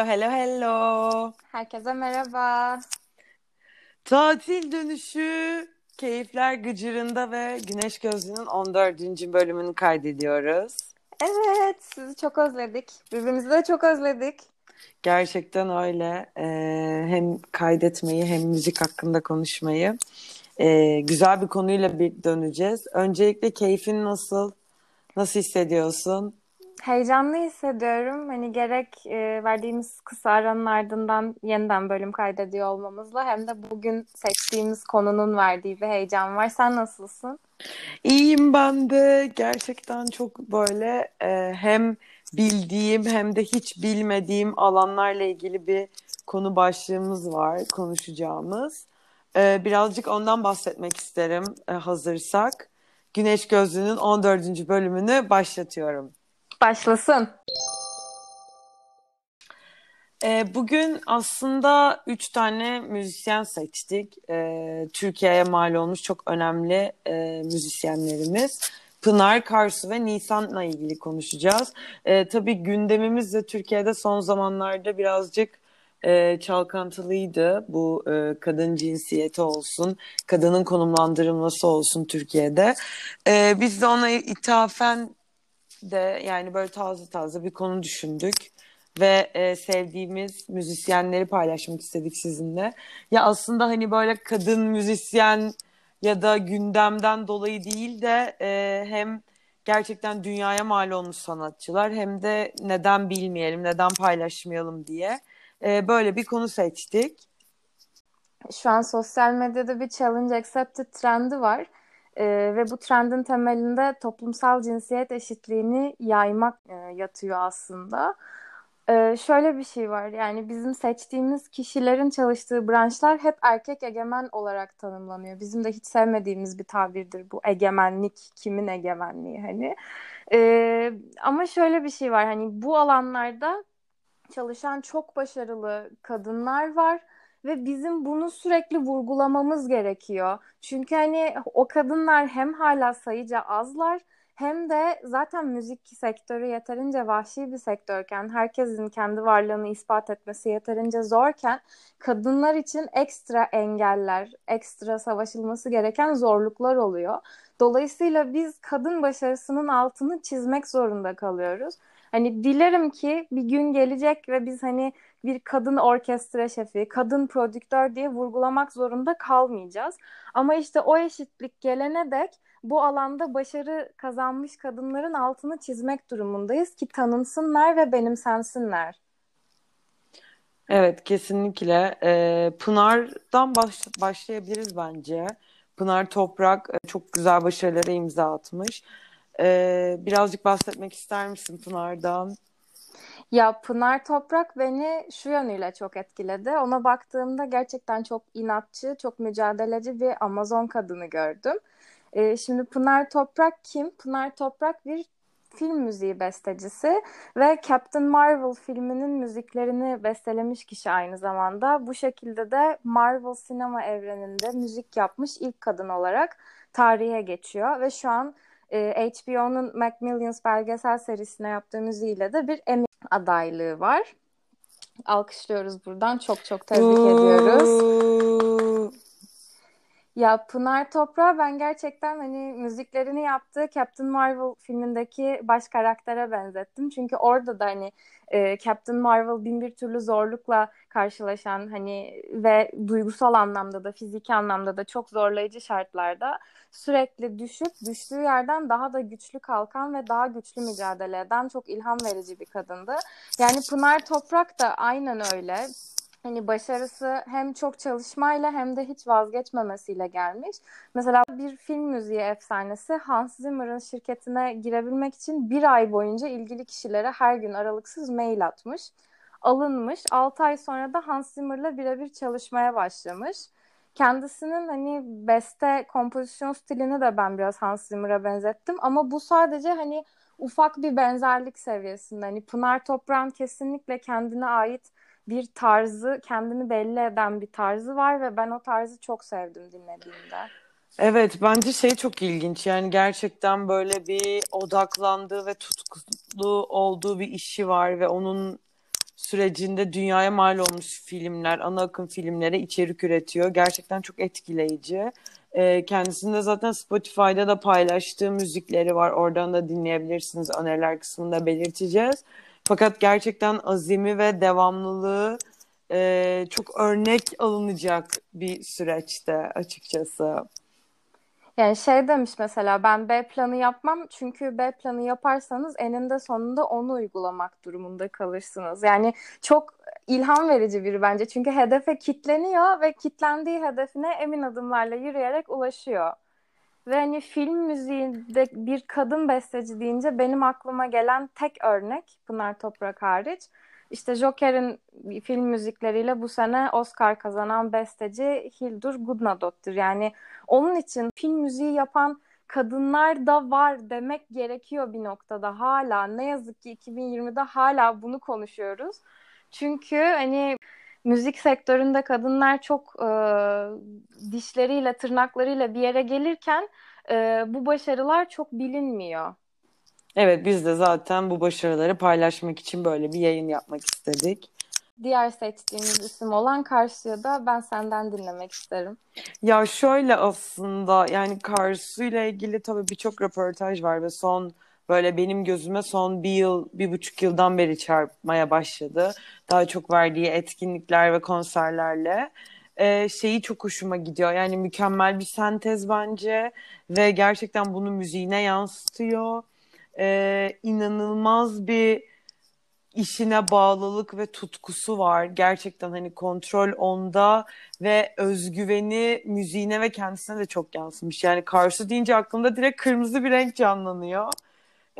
Hello, hello, hello. Herkese merhaba. Tatil dönüşü Keyifler Gıcırında ve Güneş Gözlüğü'nün 14. bölümünü kaydediyoruz. Evet, sizi çok özledik. Birbirimizi de çok özledik. Gerçekten öyle. Ee, hem kaydetmeyi hem müzik hakkında konuşmayı. Ee, güzel bir konuyla bir döneceğiz. Öncelikle keyfin nasıl? Nasıl hissediyorsun? Heyecanlı hissediyorum. Hani gerek e, verdiğimiz kısa aranın ardından yeniden bölüm kaydediyor olmamızla hem de bugün seçtiğimiz konunun verdiği bir heyecan var. Sen nasılsın? İyiyim ben de. Gerçekten çok böyle e, hem bildiğim hem de hiç bilmediğim alanlarla ilgili bir konu başlığımız var konuşacağımız. E, birazcık ondan bahsetmek isterim e, hazırsak. Güneş Gözlüğü'nün 14. bölümünü başlatıyorum. Başlasın. E, bugün aslında üç tane müzisyen seçtik. E, Türkiye'ye mal olmuş çok önemli e, müzisyenlerimiz. Pınar Karsu ve Nisan'la ilgili konuşacağız. E, tabii gündemimiz de Türkiye'de son zamanlarda birazcık e, çalkantılıydı. Bu e, kadın cinsiyeti olsun, kadının konumlandırılması olsun Türkiye'de. E, biz de ona ithafen de yani böyle taze taze bir konu düşündük ve e, sevdiğimiz müzisyenleri paylaşmak istedik sizinle. Ya aslında hani böyle kadın müzisyen ya da gündemden dolayı değil de e, hem gerçekten dünyaya mal olmuş sanatçılar hem de neden bilmeyelim, neden paylaşmayalım diye e, böyle bir konu seçtik. Şu an sosyal medyada bir challenge accepted trendi var. Ee, ve bu trendin temelinde toplumsal cinsiyet eşitliğini yaymak e, yatıyor aslında. Ee, şöyle bir şey var yani bizim seçtiğimiz kişilerin çalıştığı branşlar hep erkek egemen olarak tanımlanıyor. Bizim de hiç sevmediğimiz bir tabirdir bu egemenlik, kimin egemenliği hani. Ee, ama şöyle bir şey var hani bu alanlarda çalışan çok başarılı kadınlar var ve bizim bunu sürekli vurgulamamız gerekiyor. Çünkü hani o kadınlar hem hala sayıca azlar hem de zaten müzik sektörü yeterince vahşi bir sektörken, herkesin kendi varlığını ispat etmesi yeterince zorken kadınlar için ekstra engeller, ekstra savaşılması gereken zorluklar oluyor. Dolayısıyla biz kadın başarısının altını çizmek zorunda kalıyoruz. Hani dilerim ki bir gün gelecek ve biz hani bir kadın orkestra şefi, kadın prodüktör diye vurgulamak zorunda kalmayacağız. Ama işte o eşitlik gelene dek bu alanda başarı kazanmış kadınların altını çizmek durumundayız ki tanınsınlar ve benimsensinler. Evet kesinlikle. Ee, Pınar'dan baş, başlayabiliriz bence. Pınar Toprak e, çok güzel başarılara imza atmış. Ee, birazcık bahsetmek ister misin Pınar'dan? Ya Pınar Toprak beni şu yönüyle çok etkiledi. Ona baktığımda gerçekten çok inatçı, çok mücadeleci bir Amazon kadını gördüm. Ee, şimdi Pınar Toprak kim? Pınar Toprak bir film müziği bestecisi ve Captain Marvel filminin müziklerini bestelemiş kişi aynı zamanda. Bu şekilde de Marvel sinema evreninde müzik yapmış ilk kadın olarak tarihe geçiyor ve şu an e, HBO'nun Macmillions belgesel serisine yaptığı müziğiyle de bir Emmy adaylığı var. Alkışlıyoruz buradan. Çok çok tebrik ediyoruz. Ya Pınar Toprağı ben gerçekten hani müziklerini yaptığı Captain Marvel filmindeki baş karaktere benzettim. Çünkü orada da hani e, Captain Marvel bin bir türlü zorlukla karşılaşan hani ve duygusal anlamda da fiziki anlamda da çok zorlayıcı şartlarda sürekli düşüp düştüğü yerden daha da güçlü kalkan ve daha güçlü mücadele eden çok ilham verici bir kadındı. Yani Pınar Toprak da aynen öyle hani başarısı hem çok çalışmayla hem de hiç vazgeçmemesiyle gelmiş. Mesela bir film müziği efsanesi Hans Zimmer'ın şirketine girebilmek için bir ay boyunca ilgili kişilere her gün aralıksız mail atmış. Alınmış. 6 ay sonra da Hans Zimmer'la birebir çalışmaya başlamış. Kendisinin hani beste kompozisyon stilini de ben biraz Hans Zimmer'a benzettim ama bu sadece hani ufak bir benzerlik seviyesinde. Hani Pınar Toprak'ın kesinlikle kendine ait bir tarzı, kendini belli eden bir tarzı var ve ben o tarzı çok sevdim dinlediğimde. Evet bence şey çok ilginç yani gerçekten böyle bir odaklandığı ve tutkulu olduğu bir işi var ve onun sürecinde dünyaya mal olmuş filmler, ana akım filmlere içerik üretiyor. Gerçekten çok etkileyici. E, kendisinde zaten Spotify'da da paylaştığı müzikleri var. Oradan da dinleyebilirsiniz. Öneriler kısmında belirteceğiz. Fakat gerçekten azimi ve devamlılığı e, çok örnek alınacak bir süreçte açıkçası. Yani şey demiş mesela ben B planı yapmam çünkü B planı yaparsanız eninde sonunda onu uygulamak durumunda kalırsınız. Yani çok ilham verici biri bence çünkü hedefe kitleniyor ve kitlendiği hedefine emin adımlarla yürüyerek ulaşıyor. Ve hani film müziğinde bir kadın besteci deyince benim aklıma gelen tek örnek Pınar Toprak hariç işte Joker'in film müzikleriyle bu sene Oscar kazanan besteci Hildur Gudnadottir. Yani onun için film müziği yapan kadınlar da var demek gerekiyor bir noktada hala. Ne yazık ki 2020'de hala bunu konuşuyoruz. Çünkü hani müzik sektöründe kadınlar çok e, dişleriyle, tırnaklarıyla bir yere gelirken e, bu başarılar çok bilinmiyor. Evet biz de zaten bu başarıları paylaşmak için böyle bir yayın yapmak istedik. Diğer seçtiğimiz isim olan Karsu'yu da ben senden dinlemek isterim. Ya şöyle aslında yani Karsu ile ilgili tabii birçok röportaj var ve son böyle benim gözüme son bir yıl, bir buçuk yıldan beri çarpmaya başladı. Daha çok verdiği etkinlikler ve konserlerle. Ee, şeyi çok hoşuma gidiyor. Yani mükemmel bir sentez bence ve gerçekten bunu müziğine yansıtıyor e, inanılmaz bir işine bağlılık ve tutkusu var. Gerçekten hani kontrol onda ve özgüveni müziğine ve kendisine de çok yansımış. Yani Karsu deyince aklımda direkt kırmızı bir renk canlanıyor.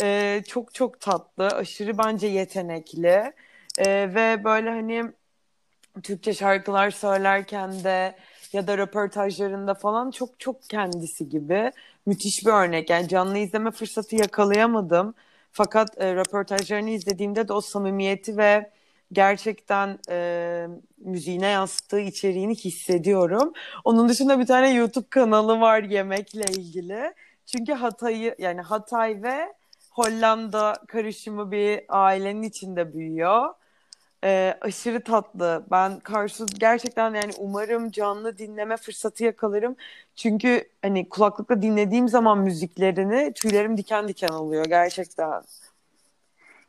Ee, çok çok tatlı, aşırı bence yetenekli ee, ve böyle hani Türkçe şarkılar söylerken de ya da röportajlarında falan çok çok kendisi gibi müthiş bir örnek. Yani canlı izleme fırsatı yakalayamadım. Fakat e, röportajlarını izlediğimde de o samimiyeti ve gerçekten e, müziğine yansıttığı içeriğini hissediyorum. Onun dışında bir tane YouTube kanalı var yemekle ilgili. Çünkü Hatay'ı yani Hatay ve Hollanda karışımı bir ailenin içinde büyüyor. E, aşırı tatlı. Ben Karsu gerçekten yani umarım canlı dinleme fırsatı yakalarım. Çünkü hani kulaklıkla dinlediğim zaman müziklerini tüylerim diken diken oluyor gerçekten.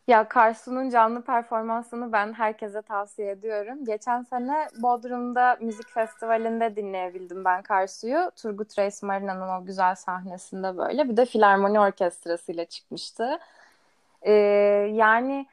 Ya Karsu'nun canlı performansını ben herkese tavsiye ediyorum. Geçen sene Bodrum'da müzik festivalinde dinleyebildim ben Karsu'yu. Turgut Reis Marina'nın o güzel sahnesinde böyle. Bir de filarmoni orkestrasıyla çıkmıştı. Ee, yani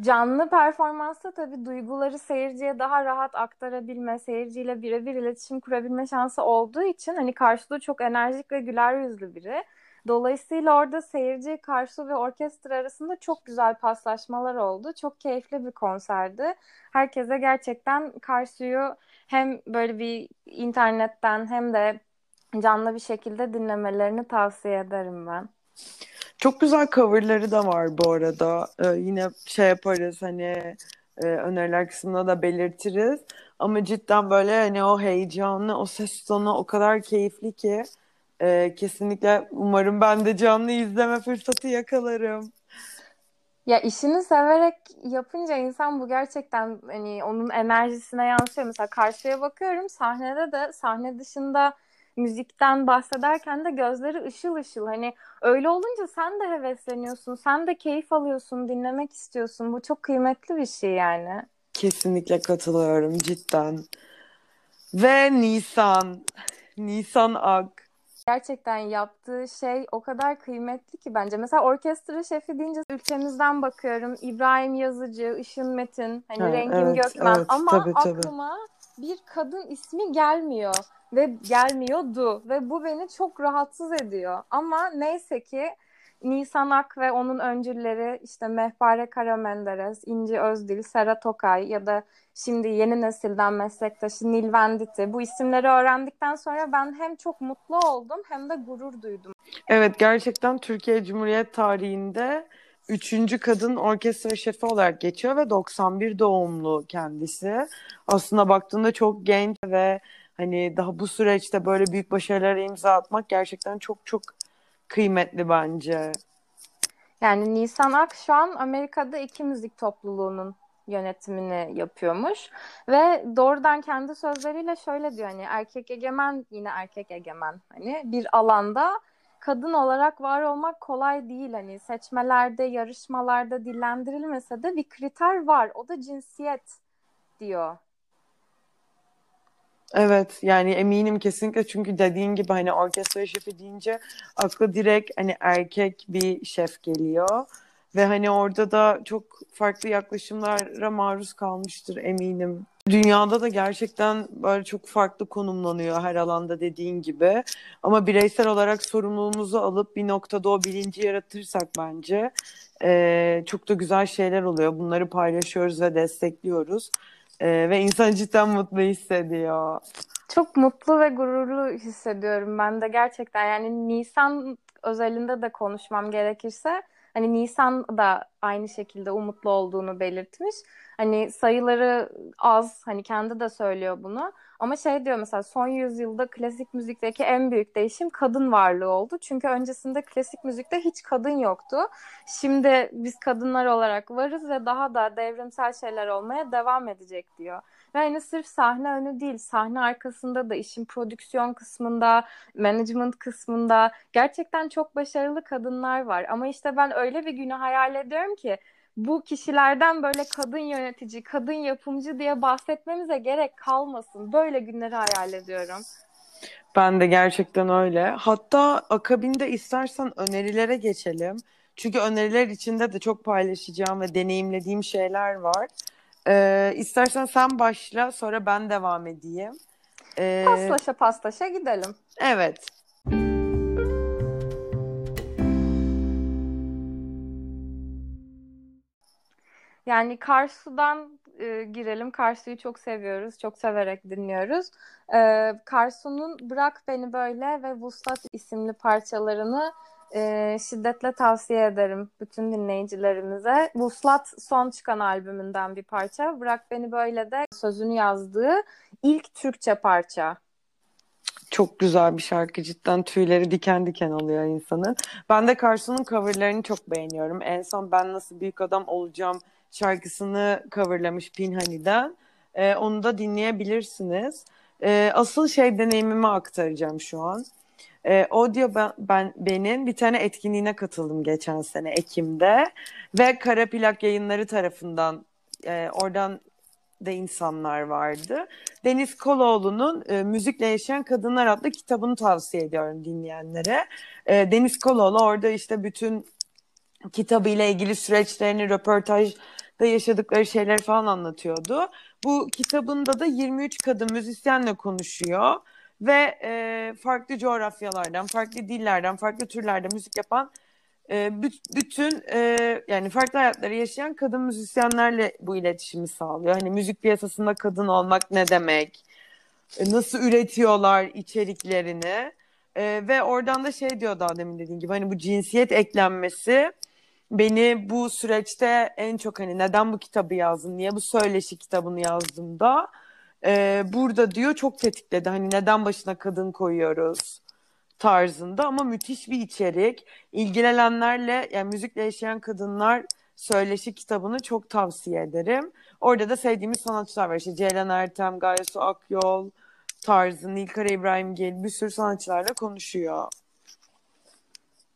canlı performansta tabii duyguları seyirciye daha rahat aktarabilme, seyirciyle birebir iletişim kurabilme şansı olduğu için hani karşıda çok enerjik ve güler yüzlü biri. Dolayısıyla orada seyirci, karşı ve orkestra arasında çok güzel paslaşmalar oldu. Çok keyifli bir konserdi. Herkese gerçekten Karsu'yu hem böyle bir internetten hem de canlı bir şekilde dinlemelerini tavsiye ederim ben. Çok güzel coverları da var bu arada. Ee, yine şey yaparız hani e, öneriler kısmında da belirtiriz. Ama cidden böyle hani o heyecanlı, o ses tonu o kadar keyifli ki e, kesinlikle umarım ben de canlı izleme fırsatı yakalarım. Ya işini severek yapınca insan bu gerçekten hani onun enerjisine yansıyor. Mesela karşıya bakıyorum sahnede de sahne dışında müzikten bahsederken de gözleri ışıl ışıl. Hani öyle olunca sen de hevesleniyorsun, sen de keyif alıyorsun, dinlemek istiyorsun. Bu çok kıymetli bir şey yani. Kesinlikle katılıyorum cidden. Ve Nisan. Nisan Ak. Gerçekten yaptığı şey o kadar kıymetli ki bence. Mesela orkestra şefi deyince ülkemizden bakıyorum. İbrahim Yazıcı, Işın Metin, hani ha, Rengin evet, Gökmen. Evet, Ama tabii, tabii. aklıma bir kadın ismi gelmiyor ve gelmiyordu ve bu beni çok rahatsız ediyor. Ama neyse ki Nisan Ak ve onun öncülleri işte Mehpare Karamenderes, İnci Özdil, Serhat Tokay ya da şimdi yeni nesilden meslektaşı Nil Venditi bu isimleri öğrendikten sonra ben hem çok mutlu oldum hem de gurur duydum. Evet gerçekten Türkiye Cumhuriyet tarihinde üçüncü kadın orkestra şefi olarak geçiyor ve 91 doğumlu kendisi. Aslında baktığında çok genç ve Hani daha bu süreçte böyle büyük başarılara imza atmak gerçekten çok çok kıymetli bence. Yani Nisan Ak şu an Amerika'da iki müzik topluluğunun yönetimini yapıyormuş ve doğrudan kendi sözleriyle şöyle diyor hani erkek egemen yine erkek egemen hani bir alanda kadın olarak var olmak kolay değil hani seçmelerde yarışmalarda dillendirilmese de bir kriter var o da cinsiyet diyor. Evet yani eminim kesinlikle çünkü dediğin gibi hani orkestra şefi deyince aklı direkt hani erkek bir şef geliyor ve hani orada da çok farklı yaklaşımlara maruz kalmıştır eminim. Dünyada da gerçekten böyle çok farklı konumlanıyor her alanda dediğin gibi. Ama bireysel olarak sorumluluğumuzu alıp bir noktada o bilinci yaratırsak bence e, çok da güzel şeyler oluyor. Bunları paylaşıyoruz ve destekliyoruz. E, ve insan cidden mutlu hissediyor. Çok mutlu ve gururlu hissediyorum ben de gerçekten. Yani Nisan özelinde de konuşmam gerekirse Hani Nisan da aynı şekilde umutlu olduğunu belirtmiş. Hani sayıları az, hani kendi de söylüyor bunu. Ama şey diyor mesela son yüzyılda klasik müzikteki en büyük değişim kadın varlığı oldu. Çünkü öncesinde klasik müzikte hiç kadın yoktu. Şimdi biz kadınlar olarak varız ve daha da devrimsel şeyler olmaya devam edecek diyor. Ve hani sırf sahne önü değil, sahne arkasında da işin prodüksiyon kısmında, management kısmında gerçekten çok başarılı kadınlar var. Ama işte ben öyle bir günü hayal ediyorum ki bu kişilerden böyle kadın yönetici, kadın yapımcı diye bahsetmemize gerek kalmasın. Böyle günleri hayal ediyorum. Ben de gerçekten öyle. Hatta akabinde istersen önerilere geçelim. Çünkü öneriler içinde de çok paylaşacağım ve deneyimlediğim şeyler var. Ee, istersen sen başla sonra ben devam edeyim. Ee, paslaşa paslaşa gidelim. Evet. Yani Karsu'dan e, girelim. Karsu'yu çok seviyoruz. Çok severek dinliyoruz. E, Karsu'nun Bırak Beni Böyle ve Vuslat isimli parçalarını e, şiddetle tavsiye ederim bütün dinleyicilerimize. Vuslat son çıkan albümünden bir parça. Bırak Beni Böyle de sözünü yazdığı ilk Türkçe parça. Çok güzel bir şarkı cidden tüyleri diken diken oluyor insanın. Ben de Karsu'nun coverlarını çok beğeniyorum. En son Ben Nasıl Büyük Adam Olacağım şarkısını coverlamış Pinhani'den. Ee, onu da dinleyebilirsiniz. Ee, asıl şey deneyimimi aktaracağım şu an. E, Audio ben, ben benim bir tane etkinliğine katıldım geçen sene Ekim'de ve Kara Plak Yayınları tarafından e, oradan da insanlar vardı. Deniz Koloğlu'nun e, Müzikle Yaşayan Kadınlar adlı kitabını tavsiye ediyorum dinleyenlere. E, Deniz Koloğlu orada işte bütün kitabıyla ilgili süreçlerini, röportajda yaşadıkları şeyleri falan anlatıyordu. Bu kitabında da 23 kadın müzisyenle konuşuyor ve e, farklı coğrafyalardan, farklı dillerden, farklı türlerde müzik yapan e, bütün e, yani farklı hayatları yaşayan kadın müzisyenlerle bu iletişimi sağlıyor. Hani müzik piyasasında kadın olmak ne demek? E, nasıl üretiyorlar içeriklerini? E, ve oradan da şey diyor daha demin dediğin gibi hani bu cinsiyet eklenmesi beni bu süreçte en çok hani neden bu kitabı yazdım, niye bu söyleşi kitabını yazdım da e, burada diyor çok tetikledi. Hani neden başına kadın koyuyoruz tarzında ama müthiş bir içerik. İlgilenenlerle yani müzikle yaşayan kadınlar söyleşi kitabını çok tavsiye ederim. Orada da sevdiğimiz sanatçılar var. İşte Ceylan Ertem, Gayesu Akyol tarzı, Nilkara İbrahimgil bir sürü sanatçılarla konuşuyor.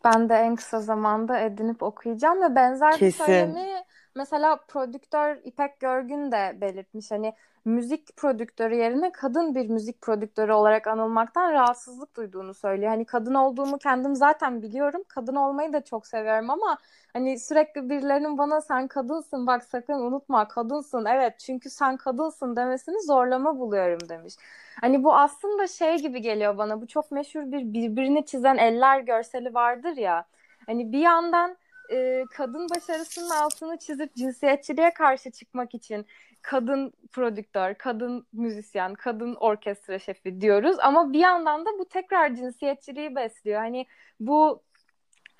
Ben de en kısa zamanda edinip okuyacağım ve benzer Kesin. bir söylemi mesela prodüktör İpek Görgün de belirtmiş. Hani müzik prodüktörü yerine kadın bir müzik prodüktörü olarak anılmaktan rahatsızlık duyduğunu söylüyor. Hani kadın olduğumu kendim zaten biliyorum. Kadın olmayı da çok seviyorum ama hani sürekli birilerinin bana sen kadınsın bak sakın unutma kadınsın evet çünkü sen kadınsın demesini zorlama buluyorum demiş. Hani bu aslında şey gibi geliyor bana bu çok meşhur bir birbirini çizen eller görseli vardır ya. Hani bir yandan e, kadın başarısının altını çizip cinsiyetçiliğe karşı çıkmak için kadın prodüktör, kadın müzisyen, kadın orkestra şefi diyoruz. Ama bir yandan da bu tekrar cinsiyetçiliği besliyor. Hani bu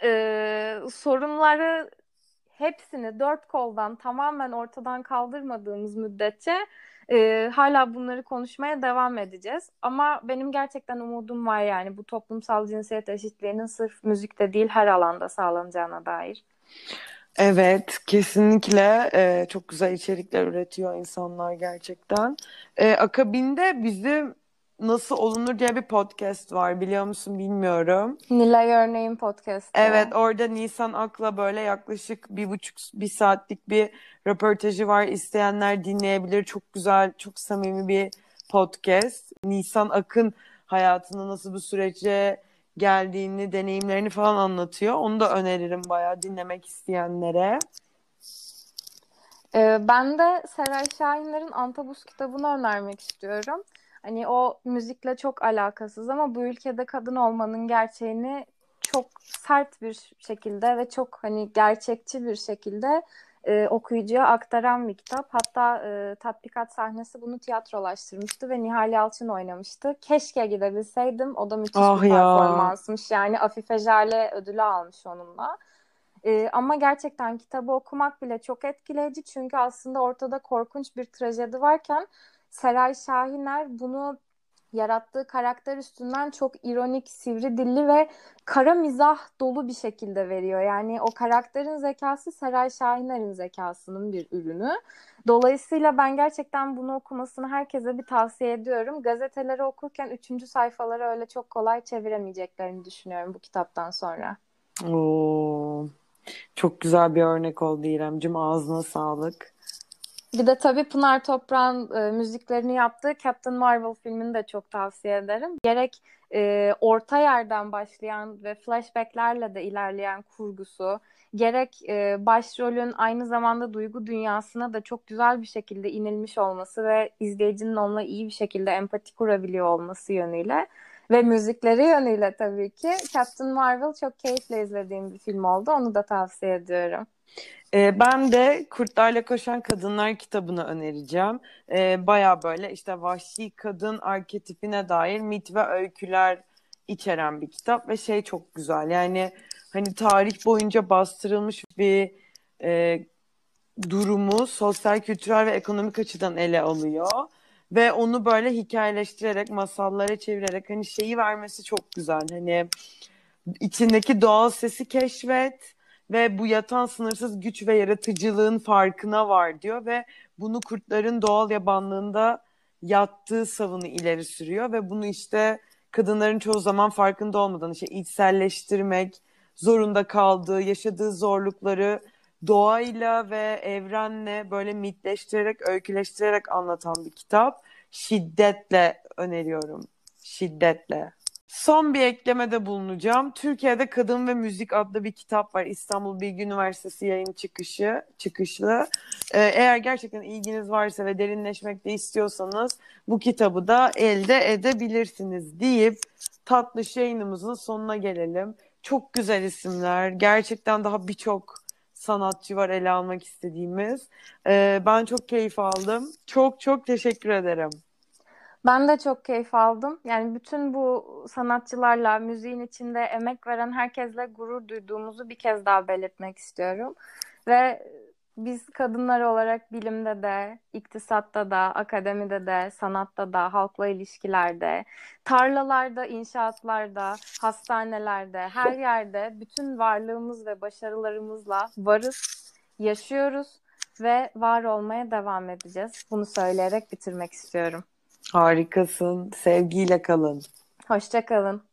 e, sorunları hepsini dört koldan tamamen ortadan kaldırmadığımız müddetçe e, hala bunları konuşmaya devam edeceğiz. Ama benim gerçekten umudum var yani bu toplumsal cinsiyet eşitliğinin sırf müzikte değil her alanda sağlanacağına dair. Evet, kesinlikle e, çok güzel içerikler üretiyor insanlar gerçekten. E, akabinde bizim Nasıl Olunur diye bir podcast var biliyor musun bilmiyorum. Nilay Örneğin podcast'ı. Evet orada Nisan Ak'la böyle yaklaşık bir buçuk bir saatlik bir röportajı var. İsteyenler dinleyebilir. Çok güzel, çok samimi bir podcast. Nisan Ak'ın hayatında nasıl bu sürece geldiğini, deneyimlerini falan anlatıyor. Onu da öneririm bayağı dinlemek isteyenlere. Ee, ben de Seray Şahinler'in Antabus kitabını önermek istiyorum. Hani o müzikle çok alakasız ama bu ülkede kadın olmanın gerçeğini çok sert bir şekilde ve çok hani gerçekçi bir şekilde e, okuyucuya aktaran bir kitap. Hatta e, tatbikat sahnesi bunu tiyatrolaştırmıştı ve Nihal Yalçın oynamıştı. Keşke gidebilseydim. O da müthiş Ah bir ya. performansmış. Yani Afife Jale ödülü almış onunla. E, ama gerçekten kitabı okumak bile çok etkileyici. Çünkü aslında ortada korkunç bir trajedi varken Seray Şahiner bunu yarattığı karakter üstünden çok ironik, sivri dilli ve kara mizah dolu bir şekilde veriyor. Yani o karakterin zekası Seray Şahiner'in zekasının bir ürünü. Dolayısıyla ben gerçekten bunu okumasını herkese bir tavsiye ediyorum. Gazeteleri okurken üçüncü sayfaları öyle çok kolay çeviremeyeceklerini düşünüyorum bu kitaptan sonra. Oo, çok güzel bir örnek oldu İremcim. Ağzına sağlık. Bir de tabii Pınar Toprak'ın e, müziklerini yaptığı Captain Marvel filmini de çok tavsiye ederim. Gerek e, orta yerden başlayan ve flashbacklerle de ilerleyen kurgusu, gerek e, başrolün aynı zamanda duygu dünyasına da çok güzel bir şekilde inilmiş olması ve izleyicinin onunla iyi bir şekilde empati kurabiliyor olması yönüyle ve müzikleri yönüyle tabii ki Captain Marvel çok keyifle izlediğim bir film oldu. Onu da tavsiye ediyorum. Ee, ben de Kurtlarla Koşan Kadınlar kitabını önereceğim. Ee, Baya böyle işte vahşi kadın arketipine dair mit ve öyküler içeren bir kitap ve şey çok güzel. Yani hani tarih boyunca bastırılmış bir e, durumu sosyal, kültürel ve ekonomik açıdan ele alıyor. Ve onu böyle hikayeleştirerek, masallara çevirerek hani şeyi vermesi çok güzel. Hani içindeki doğal sesi keşfet ve bu yatan sınırsız güç ve yaratıcılığın farkına var diyor ve bunu kurtların doğal yabanlığında yattığı savını ileri sürüyor ve bunu işte kadınların çoğu zaman farkında olmadan işte içselleştirmek zorunda kaldığı, yaşadığı zorlukları doğayla ve evrenle böyle mitleştirerek, öyküleştirerek anlatan bir kitap. Şiddetle öneriyorum. Şiddetle. Son bir eklemede bulunacağım. Türkiye'de Kadın ve Müzik adlı bir kitap var. İstanbul Bilgi Üniversitesi yayın çıkışı, çıkışlı. Ee, eğer gerçekten ilginiz varsa ve derinleşmek de istiyorsanız bu kitabı da elde edebilirsiniz deyip tatlı yayınımızın sonuna gelelim. Çok güzel isimler. Gerçekten daha birçok sanatçı var ele almak istediğimiz. Ee, ben çok keyif aldım. Çok çok teşekkür ederim. Ben de çok keyif aldım. Yani bütün bu sanatçılarla, müziğin içinde emek veren herkesle gurur duyduğumuzu bir kez daha belirtmek istiyorum. Ve biz kadınlar olarak bilimde de, iktisatta da, akademide de, sanatta da, halkla ilişkilerde, tarlalarda, inşaatlarda, hastanelerde, her yerde bütün varlığımız ve başarılarımızla varız, yaşıyoruz ve var olmaya devam edeceğiz. Bunu söyleyerek bitirmek istiyorum. Harikasın. Sevgiyle kalın. Hoşça kalın.